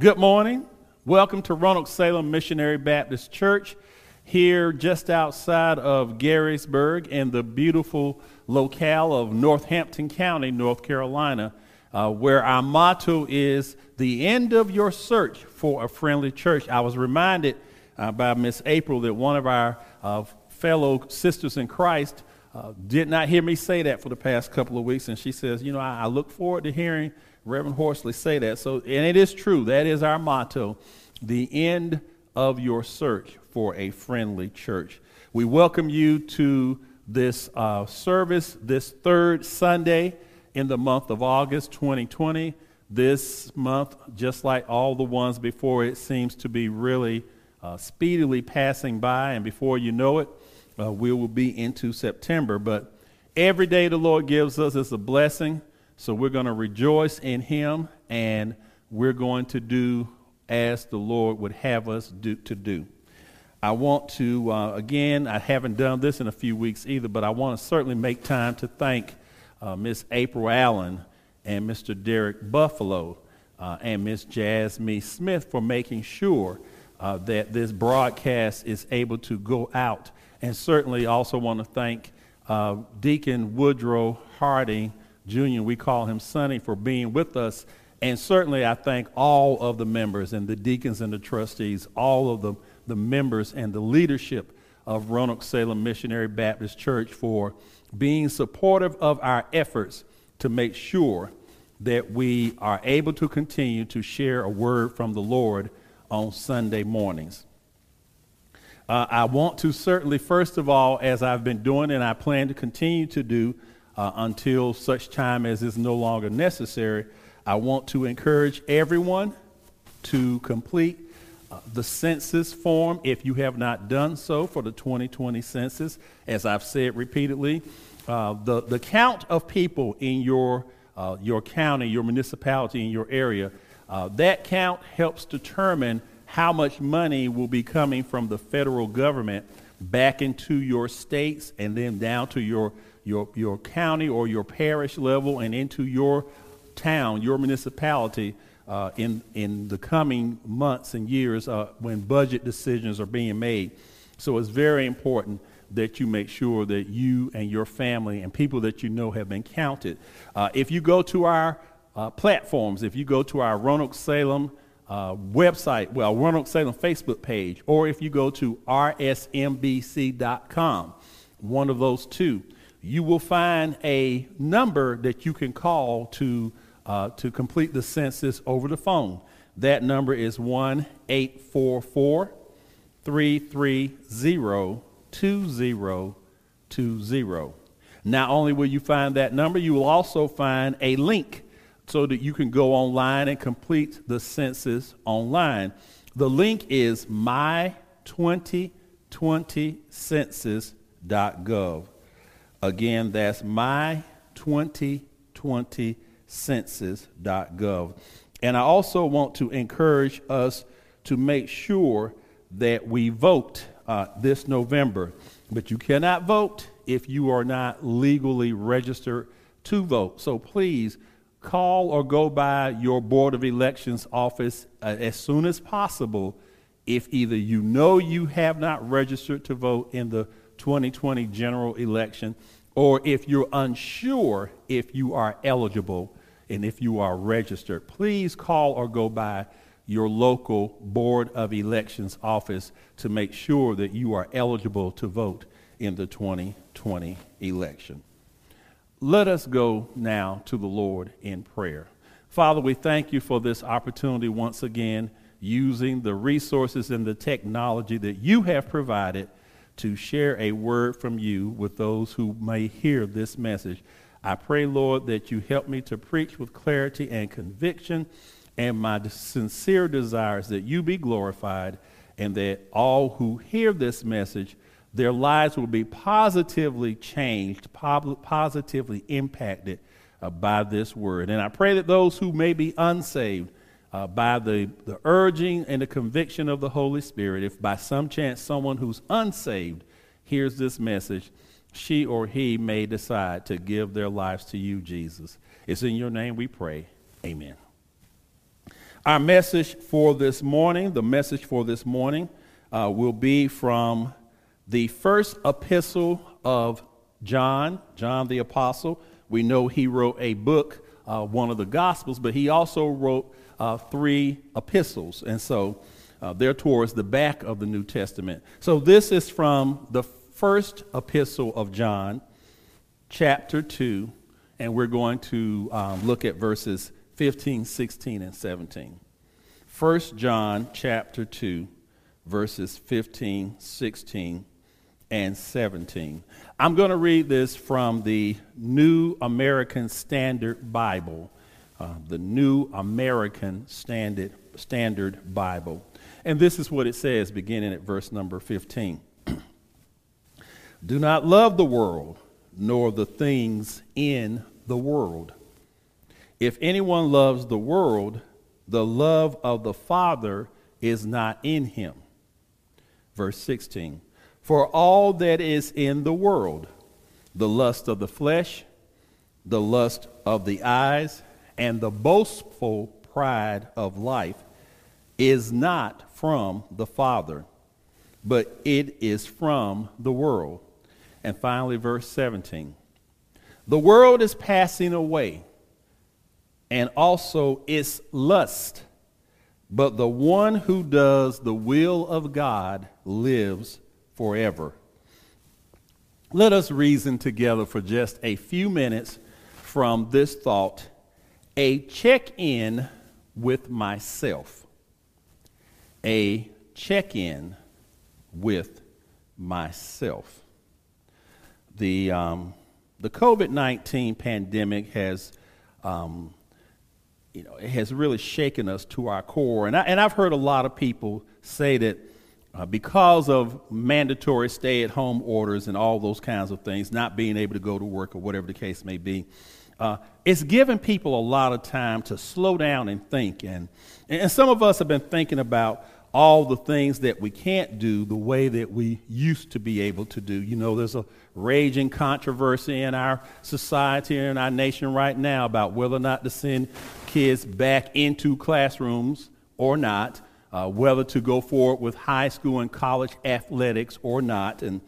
Good morning. Welcome to Roanoke Salem Missionary Baptist Church here just outside of Garysburg in the beautiful locale of Northampton County, North Carolina, uh, where our motto is the end of your search for a friendly church. I was reminded uh, by Miss April that one of our uh, fellow sisters in Christ uh, did not hear me say that for the past couple of weeks, and she says, You know, I, I look forward to hearing Reverend Horsley say that. So, and it is true. That is our motto the end of your search for a friendly church. We welcome you to this uh, service this third Sunday in the month of August 2020. This month, just like all the ones before, it seems to be really uh, speedily passing by, and before you know it, uh, we will be into September. But every day the Lord gives us is a blessing. So we're going to rejoice in Him and we're going to do as the Lord would have us do, to do. I want to, uh, again, I haven't done this in a few weeks either, but I want to certainly make time to thank uh, Miss April Allen and Mr. Derek Buffalo uh, and Miss Jasmine Smith for making sure uh, that this broadcast is able to go out. And certainly also want to thank uh, Deacon Woodrow Harding Jr., we call him Sonny, for being with us. And certainly I thank all of the members and the deacons and the trustees, all of the, the members and the leadership of Roanoke Salem Missionary Baptist Church for being supportive of our efforts to make sure that we are able to continue to share a word from the Lord on Sunday mornings. Uh, I want to certainly, first of all, as I've been doing and I plan to continue to do, uh, until such time as is no longer necessary. I want to encourage everyone to complete uh, the census form if you have not done so for the 2020 census. As I've said repeatedly, uh, the, the count of people in your, uh, your county, your municipality, in your area, uh, that count helps determine how much money will be coming from the federal government back into your states and then down to your your, your county or your parish level and into your town, your municipality uh, in, in the coming months and years uh, when budget decisions are being made. So it's very important that you make sure that you and your family and people that you know have been counted. Uh, if you go to our uh, platforms, if you go to our Roanoke Salem uh, website, well, Roanoke Salem Facebook page, or if you go to rsmbc.com, one of those two, you will find a number that you can call to, uh, to complete the census over the phone. That number is 1 844 330 2020. Not only will you find that number, you will also find a link so that you can go online and complete the census online. The link is my2020census.gov. Again, that's my2020census.gov. And I also want to encourage us to make sure that we vote uh, this November. But you cannot vote if you are not legally registered to vote. So please call or go by your Board of Elections office uh, as soon as possible if either you know you have not registered to vote in the 2020 general election, or if you're unsure if you are eligible and if you are registered, please call or go by your local Board of Elections office to make sure that you are eligible to vote in the 2020 election. Let us go now to the Lord in prayer. Father, we thank you for this opportunity once again, using the resources and the technology that you have provided to share a word from you with those who may hear this message. I pray, Lord, that you help me to preach with clarity and conviction, and my sincere desire is that you be glorified and that all who hear this message, their lives will be positively changed, positively impacted uh, by this word. And I pray that those who may be unsaved, uh, by the, the urging and the conviction of the Holy Spirit, if by some chance someone who's unsaved hears this message, she or he may decide to give their lives to you, Jesus. It's in your name we pray. Amen. Our message for this morning, the message for this morning, uh, will be from the first epistle of John, John the Apostle. We know he wrote a book, uh, one of the Gospels, but he also wrote uh, three epistles. And so uh, they're towards the back of the New Testament. So this is from the first epistle of John, chapter 2, and we're going to um, look at verses 15, 16, and 17. 1 John chapter 2, verses 15, 16, and 17. I'm going to read this from the New American Standard Bible, uh, the New American Standard, Standard Bible. And this is what it says beginning at verse number 15. Do not love the world, nor the things in the world. If anyone loves the world, the love of the Father is not in him. Verse 16 For all that is in the world, the lust of the flesh, the lust of the eyes, and the boastful pride of life is not from the Father, but it is from the world. And finally, verse 17 The world is passing away, and also its lust, but the one who does the will of God lives forever. Let us reason together for just a few minutes from this thought a check in with myself. A check in with myself the, um, the COVID 19 pandemic has, um, you know, it has really shaken us to our core. And, I, and I've heard a lot of people say that uh, because of mandatory stay at home orders and all those kinds of things, not being able to go to work or whatever the case may be, uh, it's given people a lot of time to slow down and think. And, and some of us have been thinking about all the things that we can't do the way that we used to be able to do. You know, there's a raging controversy in our society and our nation right now about whether or not to send kids back into classrooms or not, uh, whether to go forward with high school and college athletics or not, and,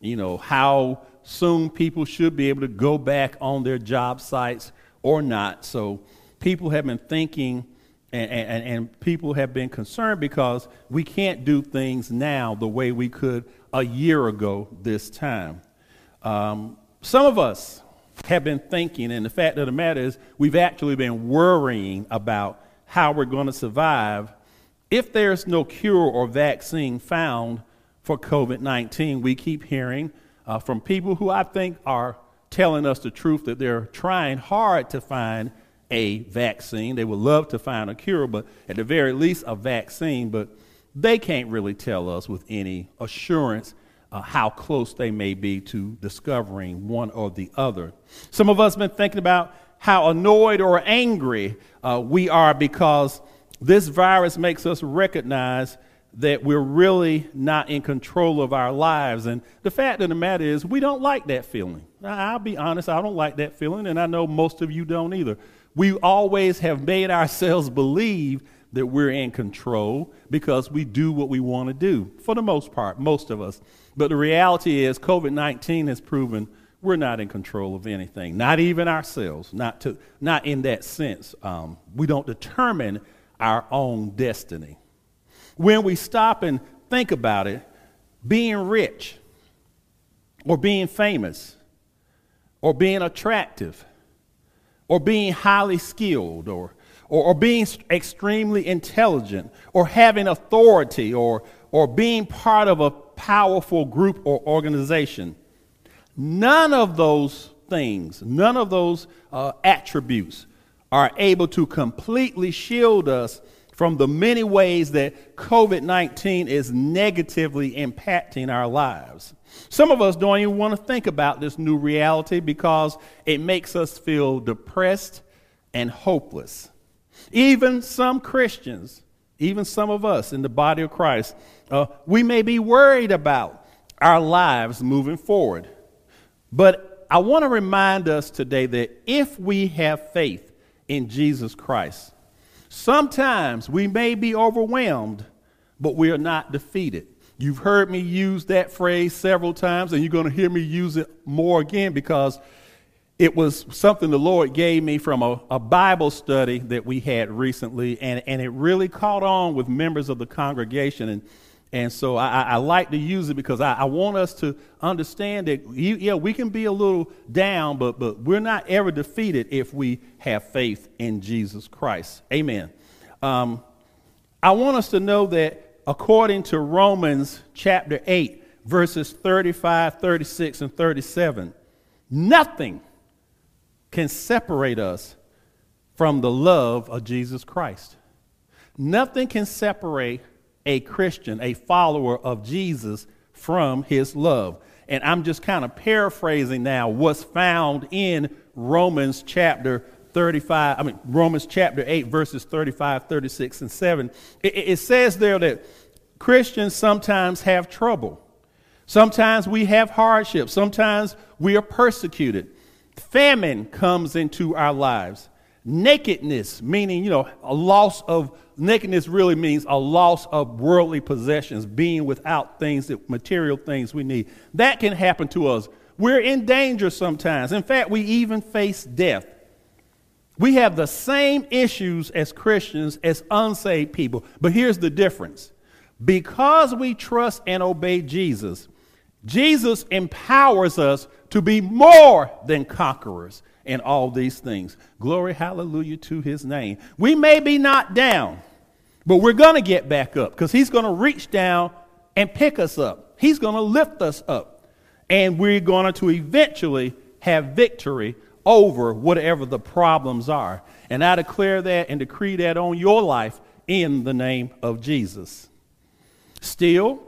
you know, how soon people should be able to go back on their job sites or not. So people have been thinking and, and, and, people have been concerned because we can't do things now the way we could a year ago this time. Um, some of us have been thinking, and the fact of the matter is, we've actually been worrying about how we're going to survive if there's no cure or vaccine found for COVID 19. We keep hearing uh, from people who I think are telling us the truth that they're trying hard to find a vaccine. They would love to find a cure, but at the very least, a vaccine. But they can't really tell us with any assurance uh, how close they may be to discovering one or the other. Some of us have been thinking about how annoyed or angry uh, we are because this virus makes us recognize that we're really not in control of our lives. And the fact of the matter is, we don't like that feeling. I'll be honest, I don't like that feeling, and I know most of you don't either. We always have made ourselves believe that we're in control because we do what we want to do, for the most part, most of us. But the reality is, COVID 19 has proven we're not in control of anything, not even ourselves, not, to, not in that sense. Um, we don't determine our own destiny. When we stop and think about it, being rich, or being famous, or being attractive, or being highly skilled or, or, or, being extremely intelligent or having authority or, or being part of a powerful group or organization. None of those things, none of those uh, attributes are able to completely shield us from the many ways that COVID 19 is negatively impacting our lives. Some of us don't even want to think about this new reality because it makes us feel depressed and hopeless. Even some Christians, even some of us in the body of Christ, uh, we may be worried about our lives moving forward. But I want to remind us today that if we have faith in Jesus Christ, Sometimes we may be overwhelmed, but we are not defeated. You've heard me use that phrase several times, and you're going to hear me use it more again because it was something the Lord gave me from a, a, Bible study that we had recently, and, and it really caught on with members of the congregation. And, and so I, I like to use it because I, I want us to understand that, yeah, we can be a little down, but, but we're not ever defeated if we have faith in Jesus Christ. Amen. Um, I want us to know that according to Romans chapter 8, verses 35, 36, and 37, nothing can separate us from the love of Jesus Christ. Nothing can separate a Christian, a follower of Jesus, from his love. And I'm just kind of paraphrasing now what's found in Romans chapter 35, I mean, Romans chapter 8, verses 35, 36, and 7. It, it says there that Christians sometimes have trouble. Sometimes we have hardship. Sometimes we are persecuted. Famine comes into our lives. Nakedness, meaning, you know, a loss of nakedness really means a loss of worldly possessions, being without things that material things we need. That can happen to us. We're in danger sometimes. In fact, we even face death. We have the same issues as Christians as unsaved people. But here's the difference because we trust and obey Jesus, Jesus empowers us to be more than conquerors in all these things. Glory, hallelujah to his name. We may be knocked down, but we're going to get back up because he's going to reach down and pick us up. He's going to lift us up. And we're going to eventually have victory over whatever the problems are. And I declare that and decree that on your life in the name of Jesus. Still,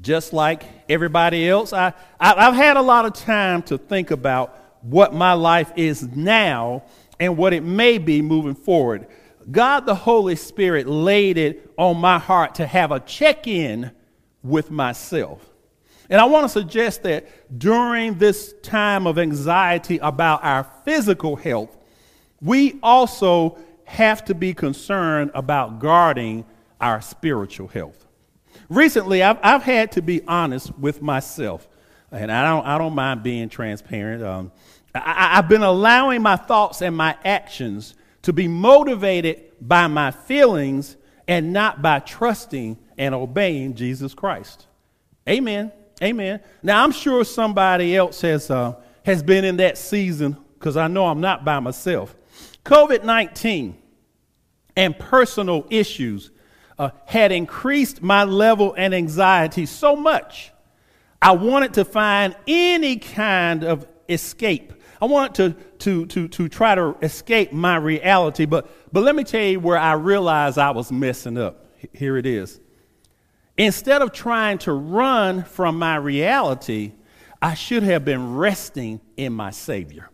just like everybody else. I, I, have had a lot of time to think about what my life is now and what it may be moving forward. God the Holy Spirit laid it on my heart to have a check in with myself. And I want to suggest that during this time of anxiety about our physical health, we also have to be concerned about guarding our spiritual health. Recently, I've, I've had to be honest with myself, and I don't, I don't mind being transparent. Um, I, I've been allowing my thoughts and my actions to be motivated by my feelings and not by trusting and obeying Jesus Christ. Amen. Amen. Now, I'm sure somebody else has, uh, has been in that season because I know I'm not by myself. COVID 19 and personal issues uh, had increased my level and anxiety so much, I wanted to find any kind of escape. I wanted to, to, to, to try to escape my reality. But, but let me tell you where I realized I was messing up. Here it is. Instead of trying to run from my reality, I should have been resting in my Savior.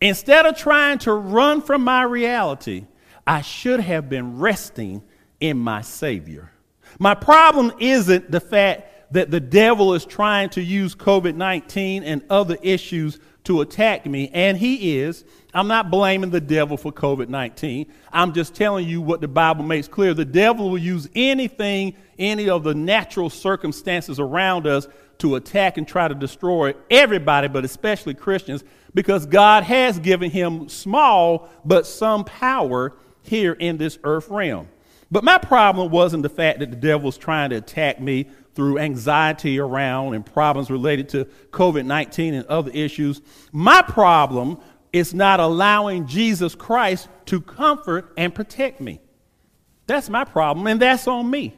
Instead of trying to run from my reality, I should have been resting in my Savior. My problem isn't the fact that the devil is trying to use COVID 19 and other issues to attack me, and he is. I'm not blaming the devil for COVID 19. I'm just telling you what the Bible makes clear. The devil will use anything, any of the natural circumstances around us to attack and try to destroy everybody, but especially Christians, because God has given him small but some power here in this earth realm. But my problem wasn't the fact that the devil was trying to attack me through anxiety around and problems related to COVID 19 and other issues. My problem is not allowing Jesus Christ to comfort and protect me. That's my problem, and that's on me.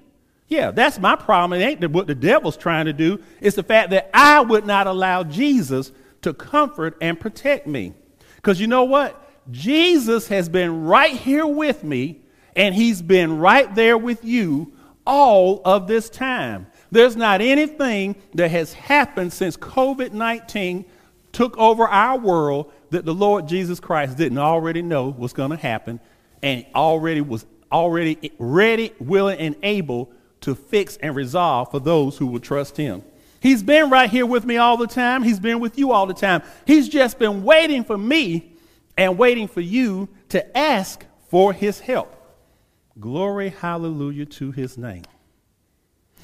Yeah, that's my problem. It ain't what the devil's trying to do. It's the fact that I would not allow Jesus to comfort and protect me. Because you know what? Jesus has been right here with me, and he's been right there with you all of this time. There's not anything that has happened since COVID 19 took over our world that the Lord Jesus Christ didn't already know was going to happen and already was already ready, willing, and able to fix and resolve for those who will trust him. He's been right here with me all the time. He's been with you all the time. He's just been waiting for me and waiting for you to ask for his help. Glory, hallelujah to his name.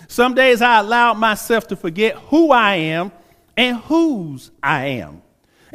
Some days I allow myself to forget who I am and whose I am.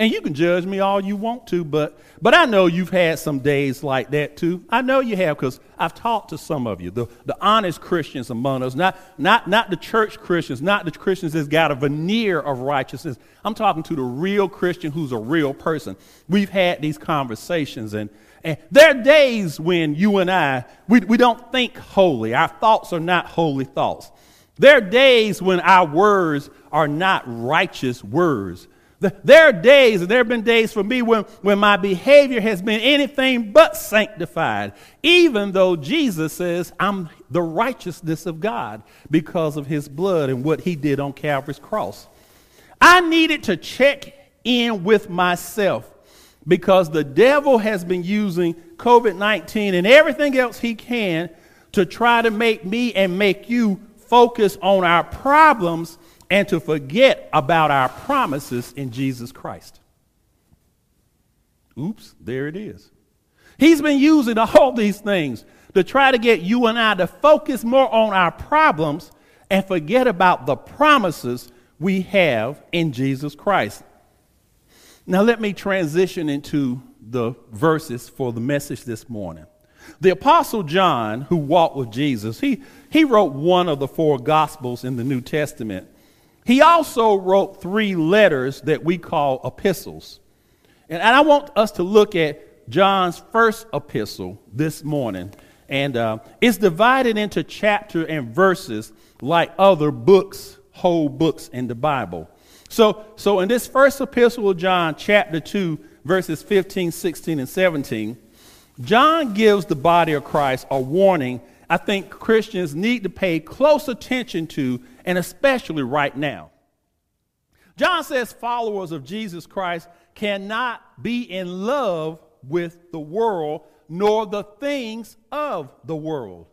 And you can judge me all you want to, but, but I know you've had some days like that too. I know you have because I've talked to some of you, the, the honest Christians among us, not, not, not the church Christians, not the Christians that's got a veneer of righteousness. I'm talking to the real Christian who's a real person. We've had these conversations, and, and there are days when you and I, we, we don't think holy. Our thoughts are not holy thoughts. There are days when our words are not righteous words. There are days, and there have been days for me when, when my behavior has been anything but sanctified, even though Jesus says I'm the righteousness of God because of his blood and what he did on Calvary's cross. I needed to check in with myself because the devil has been using COVID 19 and everything else he can to try to make me and make you focus on our problems and to forget about our promises in Jesus Christ. Oops, there it is. He's been using all these things to try to get you and I to focus more on our problems and forget about the promises we have in Jesus Christ. Now, let me transition into the verses for the message this morning. The Apostle John, who walked with Jesus, he, he wrote one of the four Gospels in the New Testament. He also wrote three letters that we call epistles. And, I want us to look at John's first epistle this morning. And uh, it's divided into chapter and verses like other books, whole books in the Bible. So, so in this first epistle of John, chapter 2, verses 15, 16, and 17, John gives the body of Christ a warning I think Christians need to pay close attention to and especially right now. John says followers of Jesus Christ cannot be in love with the world nor the things of the world.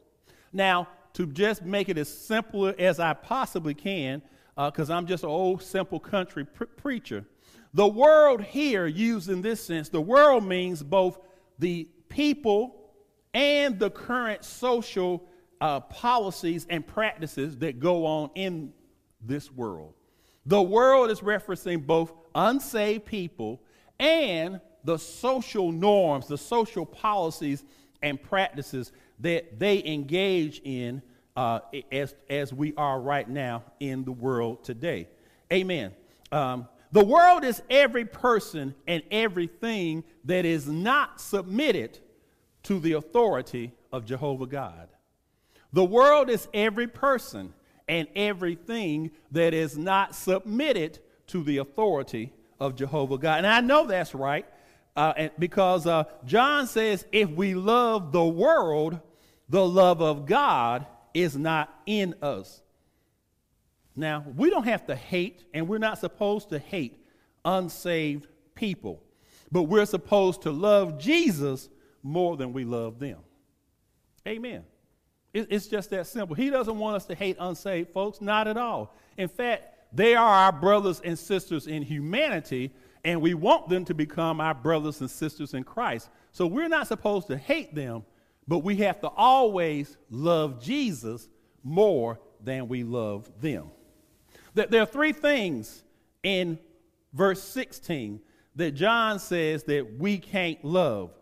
Now, to just make it as simple as I possibly can, because uh, I'm just an old, simple country pr- preacher, the world here, used in this sense, the world means both the people and the current social uh, policies and practices that go on in this world. The world is referencing both unsaved people and the social norms, the social policies and practices that they engage in uh, as, as we are right now in the world today. Amen. Um, the world is every person and everything that is not submitted to the authority of Jehovah God. The world is every person and everything that is not submitted to the authority of Jehovah God. And I know that's right uh, because uh, John says if we love the world, the love of God is not in us. Now, we don't have to hate, and we're not supposed to hate unsaved people, but we're supposed to love Jesus more than we love them. Amen. It's just that simple. He doesn't want us to hate unsaved folks, not at all. In fact, they are our brothers and sisters in humanity, and we want them to become our brothers and sisters in Christ. So we're not supposed to hate them, but we have to always love Jesus more than we love them. There are three things in verse 16 that John says that we can't love.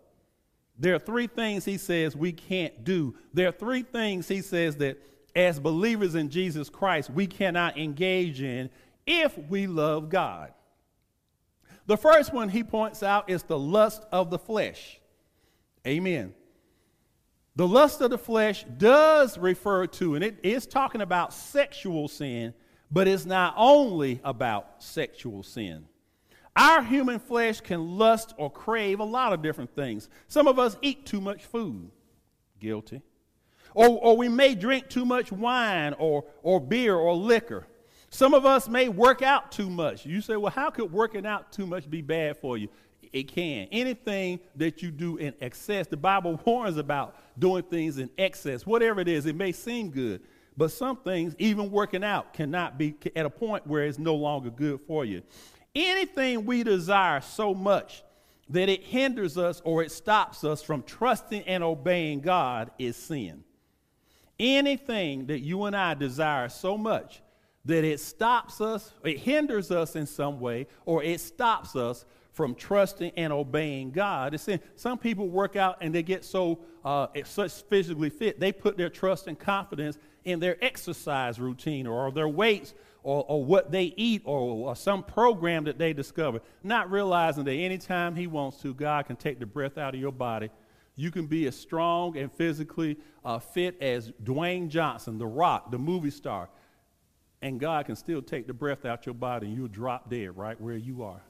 There are three things he says we can't do. There are three things he says that as believers in Jesus Christ we cannot engage in if we love God. The first one he points out is the lust of the flesh. Amen. The lust of the flesh does refer to, and it is talking about sexual sin, but it's not only about sexual sin. Our human flesh can lust or crave a lot of different things. Some of us eat too much food, guilty. Or, or we may drink too much wine or, or beer or liquor. Some of us may work out too much. You say, well, how could working out too much be bad for you? It can. Anything that you do in excess, the Bible warns about doing things in excess. Whatever it is, it may seem good, but some things, even working out, cannot be at a point where it's no longer good for you. Anything we desire so much that it hinders us or it stops us from trusting and obeying God is sin. Anything that you and I desire so much that it stops us, it hinders us in some way, or it stops us from trusting and obeying God. It's in, some people work out and they get so uh, such physically fit, they put their trust and confidence in their exercise routine or their weights or, or, what they eat or, or, some program that they discover, not realizing that anytime He wants to, God can take the breath out of your body. You can be as strong and physically uh, fit as Dwayne Johnson, the rock, the movie star, and God can still take the breath out your body and you'll drop dead right where you are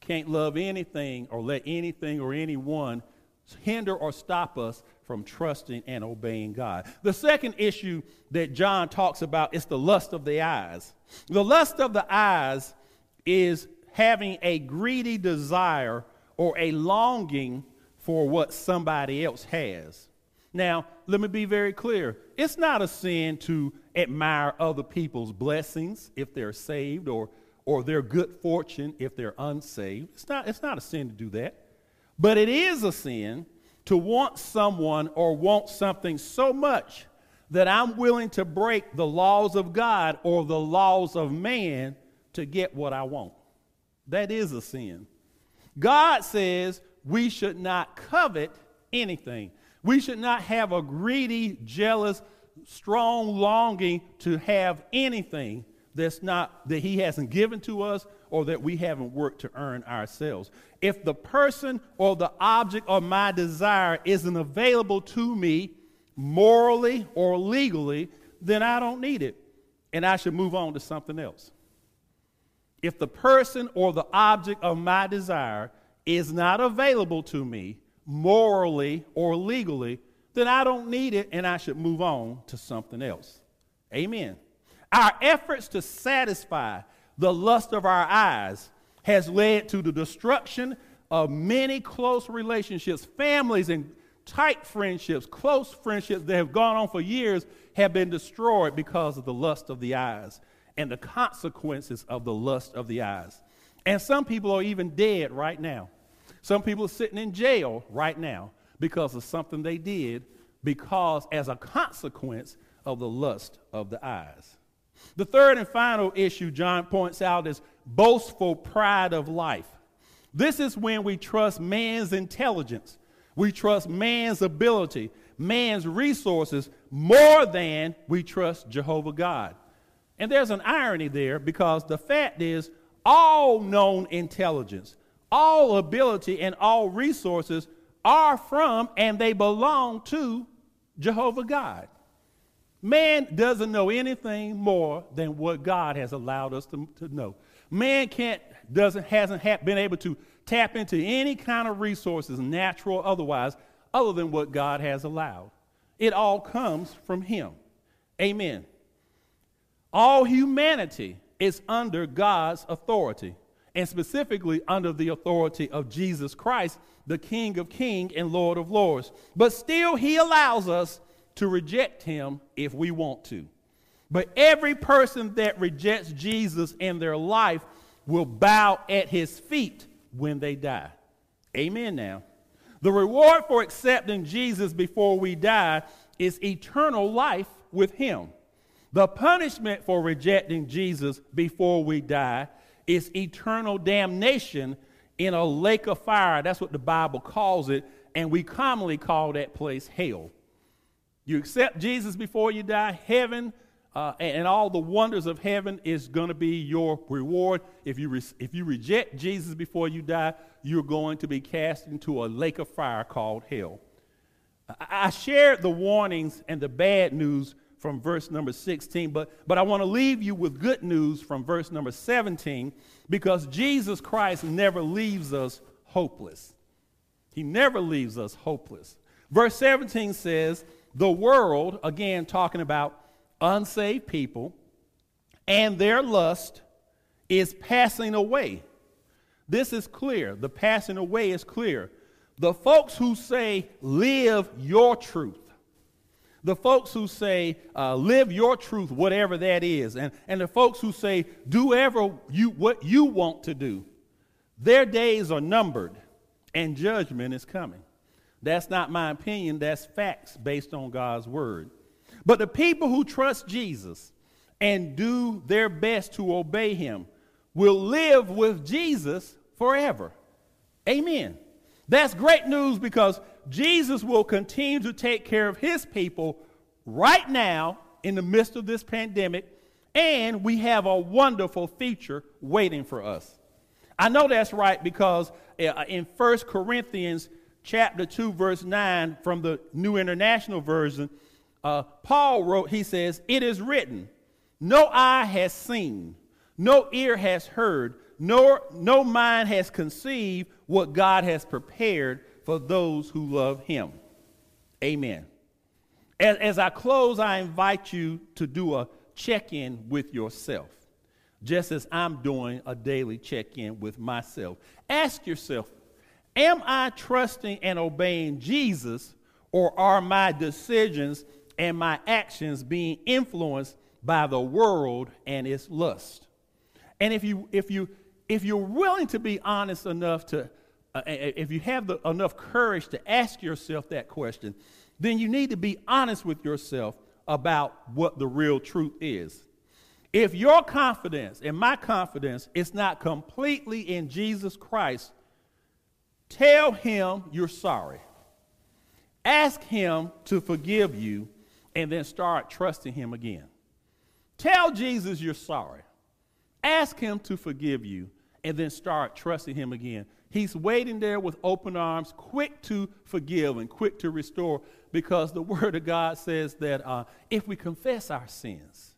can't love anything or let anything or anyone hinder or stop us from trusting and obeying God. The second issue that John talks about is the lust of the eyes. The lust of the eyes is having a greedy desire or a longing for what somebody else has. Now, let me be very clear. It's not a sin to admire other people's blessings if they're saved or or their good fortune if they're unsaved. It's not, it's not a sin to do that. But it is a sin to want someone or want something so much that I'm willing to break the laws of God or the laws of man to get what I want. That is a sin. God says we should not covet anything. We should not have a greedy, jealous, strong longing to have anything that's not that he hasn't given to us or that we haven't worked to earn ourselves. If the person or the object of my desire isn't available to me morally or legally, then I don't need it and I should move on to something else. If the person or the object of my desire is not available to me morally or legally, then I don't need it and I should move on to something else. Amen. Our efforts to satisfy the lust of our eyes has led to the destruction of many close relationships, families and tight friendships, close friendships that have gone on for years have been destroyed because of the lust of the eyes and the consequences of the lust of the eyes. And some people are even dead right now. Some people are sitting in jail right now because of something they did because as a consequence of the lust of the eyes. The third and final issue John points out is boastful pride of life. This is when we trust man's intelligence, we trust man's ability, man's resources more than we trust Jehovah God. And there's an irony there because the fact is, all known intelligence, all ability, and all resources are from and they belong to Jehovah God. Man doesn't know anything more than what God has allowed us to, to know. Man can't, doesn't, hasn't ha- been able to tap into any kind of resources, natural or otherwise, other than what God has allowed. It all comes from Him. Amen. All humanity is under God's authority, and specifically under the authority of Jesus Christ, the King of Kings and Lord of Lords. But still, He allows us to reject him if we want to. But every person that rejects Jesus in their life will bow at his feet when they die. Amen now. The reward for accepting Jesus before we die is eternal life with him. The punishment for rejecting Jesus before we die is eternal damnation in a lake of fire. That's what the Bible calls it, and we commonly call that place hell. You accept Jesus before you die, heaven uh, and, all the wonders of heaven is going to be your reward. If you, re- if you reject Jesus before you die, you're going to be cast into a lake of fire called hell. I, I shared the warnings and the bad news from verse number 16, but, but I want to leave you with good news from verse number 17 because Jesus Christ never leaves us hopeless. He never leaves us hopeless. Verse 17 says, the world, again, talking about unsaved people, and their lust is passing away. This is clear. The passing away is clear. The folks who say, live your truth, the folks who say, uh, live your truth, whatever that is, and, and the folks who say, do ever you, what you want to do, their days are numbered. and judgment is coming. That's not my opinion, that's facts based on God's word. But the people who trust Jesus and do their best to obey him will live with Jesus forever. Amen. That's great news because Jesus will continue to take care of his people right now in the midst of this pandemic, and we have a wonderful future waiting for us. I know that's right because uh, in 1 Corinthians chapter 2 verse 9 from the New International Version, uh, Paul wrote, he says, It is written, no eye has seen, no ear has heard, nor no mind has conceived what God has prepared for those who love him. Amen. As, as I close, I invite you to do a check in with yourself, just as I'm doing a daily check in with myself. Ask yourself, am I trusting and obeying Jesus, or are my decisions and my actions being influenced by the world and its lust? And if you, if you, if you're willing to be honest enough to, uh, if you have the, enough courage to ask yourself that question, then you need to be honest with yourself about what the real truth is. If your confidence and my confidence is not completely in Jesus Christ, tell him you're sorry. Ask him to forgive you and then start trusting him again. Tell Jesus you're sorry. Ask him to forgive you and then start trusting him again. He's waiting there with open arms, quick to forgive and quick to restore, because the Word of God says that uh, if we confess our sins,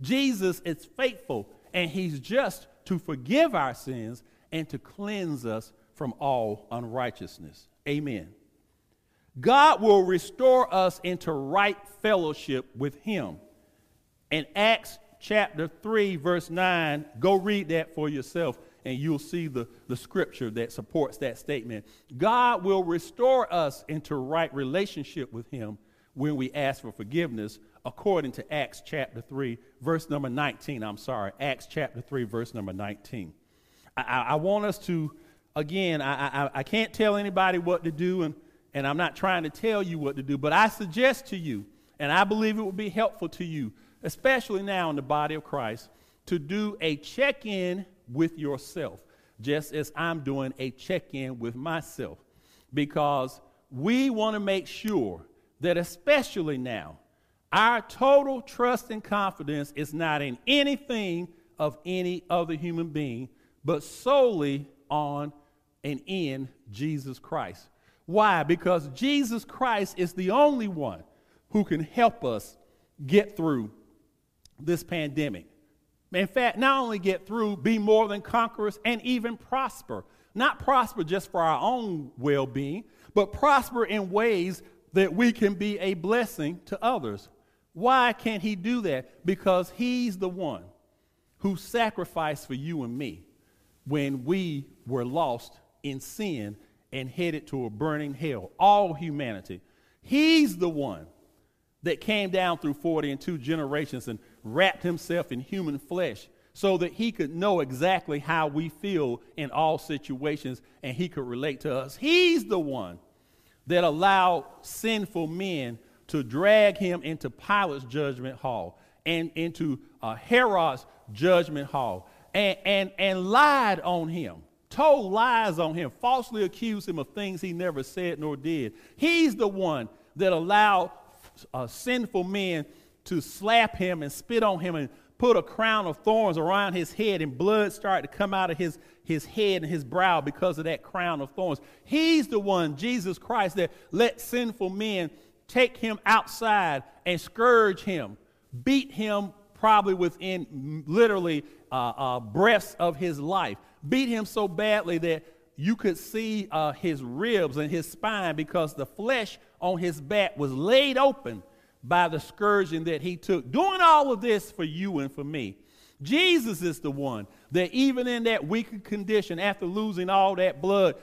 Jesus is faithful and He's just to forgive our sins and to cleanse us from all unrighteousness. Amen. God will restore us into right fellowship with Him. In Acts chapter 3, verse 9, go read that for yourself and you'll see the, the scripture that supports that statement. God will restore us into right relationship with Him when we ask for forgiveness, according to Acts chapter 3, verse number 19. I'm sorry, Acts chapter 3, verse number 19. I, I, I want us to, again, I, I, I can't tell anybody what to do, and, and I'm not trying to tell you what to do, but I suggest to you, and I believe it will be helpful to you, especially now in the body of Christ, to do a check in with yourself, just as I'm doing a check in with myself. Because we want to make sure that, especially now, our total trust and confidence is not in anything of any other human being, but solely on and in Jesus Christ. Why? Because Jesus Christ is the only one who can help us get through this pandemic. In fact, not only get through, be more than conquerors, and even prosper. Not prosper just for our own well being, but prosper in ways that we can be a blessing to others. Why can't he do that? Because he's the one who sacrificed for you and me when we were lost in sin and headed to a burning hell, all humanity. He's the one that came down through 40 and two generations and wrapped himself in human flesh so that he could know exactly how we feel in all situations and he could relate to us. He's the one that allowed sinful men to drag him into Pilate's judgment hall and into uh, Herod's judgment hall and, and, and lied on him, told lies on him, falsely accused him of things he never said nor did. He's the one that allowed uh, sinful men to slap him and spit on him and put a crown of thorns around his head, and blood started to come out of his, his head and his brow because of that crown of thorns. He's the one, Jesus Christ, that let sinful men take him outside and scourge him, beat him probably within literally uh, uh, breaths of his life, beat him so badly that you could see uh, his ribs and his spine because the flesh on his back was laid open by the scourging that he took, doing all of this for you and for me. Jesus is the one that, even in that weakened condition, after losing all that blood,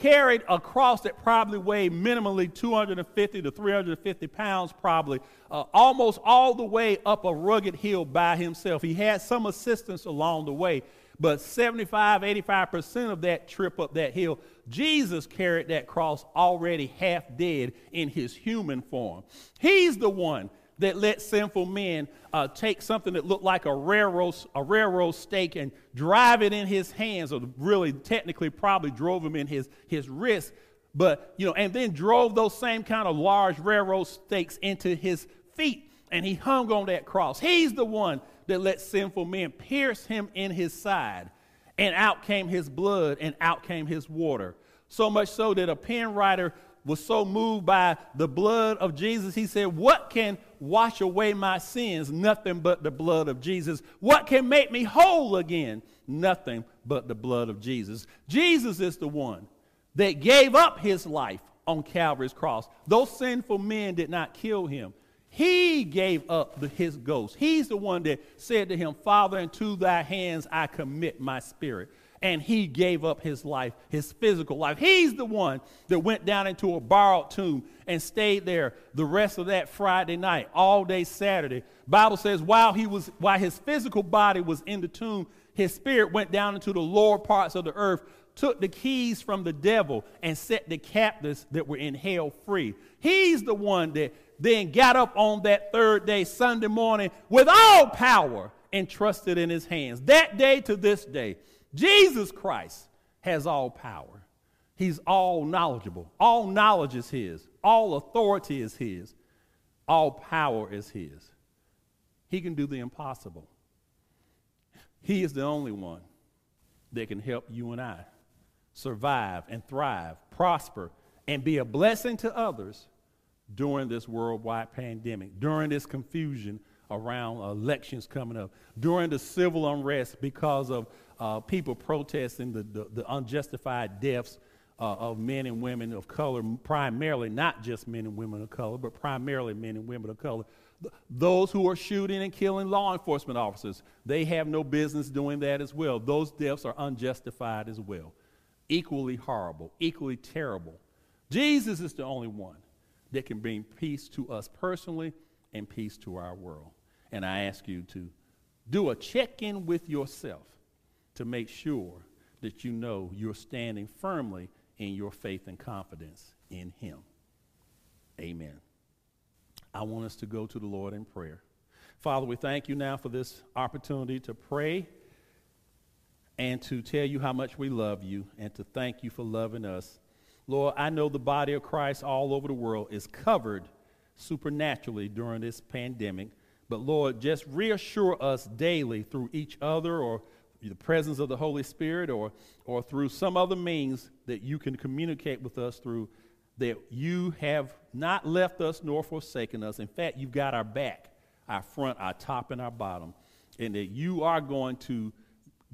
carried a cross that probably weighed minimally 250 to 350 pounds, probably, uh, almost all the way up a rugged hill by himself. He had some assistance along the way, but 75, 85% of that trip up that hill, Jesus carried that cross already half dead in his human form. He's the one that let sinful men uh, take something that looked like a railroad, a railroad stake and drive it in his hands, or really technically probably drove him in his, his wrist, but, you know, and then drove those same kind of large railroad stakes into his feet, and he hung on that cross. He's the one that let sinful men pierce him in his side, and out came his blood, and out came his water. So much so that a pen writer was so moved by the blood of Jesus, he said, What can wash away my sins? Nothing but the blood of Jesus. What can make me whole again? Nothing but the blood of Jesus. Jesus is the one that gave up his life on Calvary's cross. Those sinful men did not kill him. He gave up the, his ghost. He's the one that said to him, Father, into thy hands I commit my spirit and he gave up his life, his physical life. He's the one that went down into a borrowed tomb and stayed there the rest of that Friday night, all day Saturday. Bible says while he was while his physical body was in the tomb, his spirit went down into the lower parts of the earth, took the keys from the devil and set the captives that were in hell free. He's the one that then got up on that third day, Sunday morning, with all power entrusted in his hands. That day to this day, Jesus Christ has all power. He's all knowledgeable. All knowledge is His. All authority is His. All power is His. He can do the impossible. He is the only one that can help you and I survive and thrive, prosper, and be a blessing to others during this worldwide pandemic, during this confusion around elections coming up, during the civil unrest because of uh, people protesting the, the, the unjustified deaths uh, of men and women of color, primarily not just men and women of color, but primarily men and women of color. Those who are shooting and killing law enforcement officers, they have no business doing that as well. Those deaths are unjustified as well. Equally horrible, equally terrible. Jesus is the only one that can bring peace to us personally and peace to our world. And I ask you to do a check in with yourself to make sure that you know you're standing firmly in your faith and confidence in Him. Amen. I want us to go to the Lord in prayer. Father, we thank you now for this opportunity to pray and to tell you how much we love you and to thank you for loving us. Lord, I know the body of Christ all over the world is covered supernaturally during this pandemic. But Lord, just reassure us daily through each other or the presence of the Holy Spirit or, or through some other means that you can communicate with us through, that you have not left us nor forsaken us. In fact, you've got our back, our front, our top, and our bottom, and that you are going to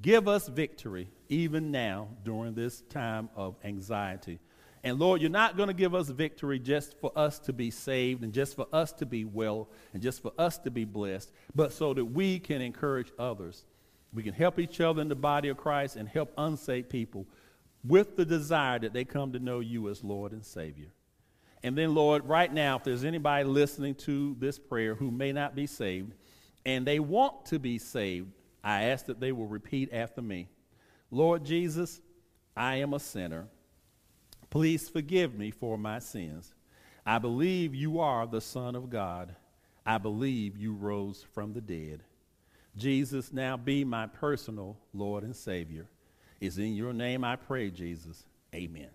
give us victory even now during this time of anxiety. And Lord, you're not going to give us victory just for us to be saved and just for us to be well and just for us to be blessed, but so that we can encourage others we can help each other in the body of Christ and help unsaved people with the desire that they come to know you as Lord and Savior. And then, Lord, right now, if there's anybody listening to this prayer who may not be saved and they want to be saved, I ask that they will repeat after me Lord Jesus, I am a sinner. Please forgive me for my sins. I believe you are the Son of God. I believe you rose from the dead. Jesus, now be my personal Lord and Savior. It's in your name I pray, Jesus. Amen.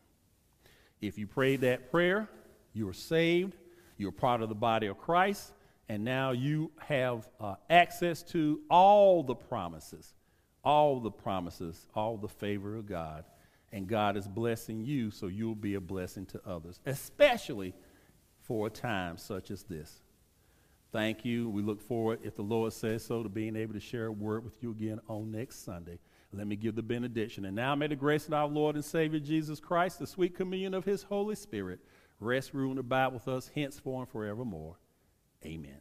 If you prayed that prayer, you are saved, you're part of the body of Christ, and now you have uh, access to all the promises, all the promises, all the favor of God. And God is blessing you so you'll be a blessing to others, especially for a time such as this. Thank you. We look forward, if the Lord says so, to being able to share a word with you again on next Sunday. Let me give the benediction. And now may the grace of our Lord and Savior Jesus Christ, the sweet communion of his Holy Spirit, rest, rule, and abide with us henceforth and forevermore. Amen.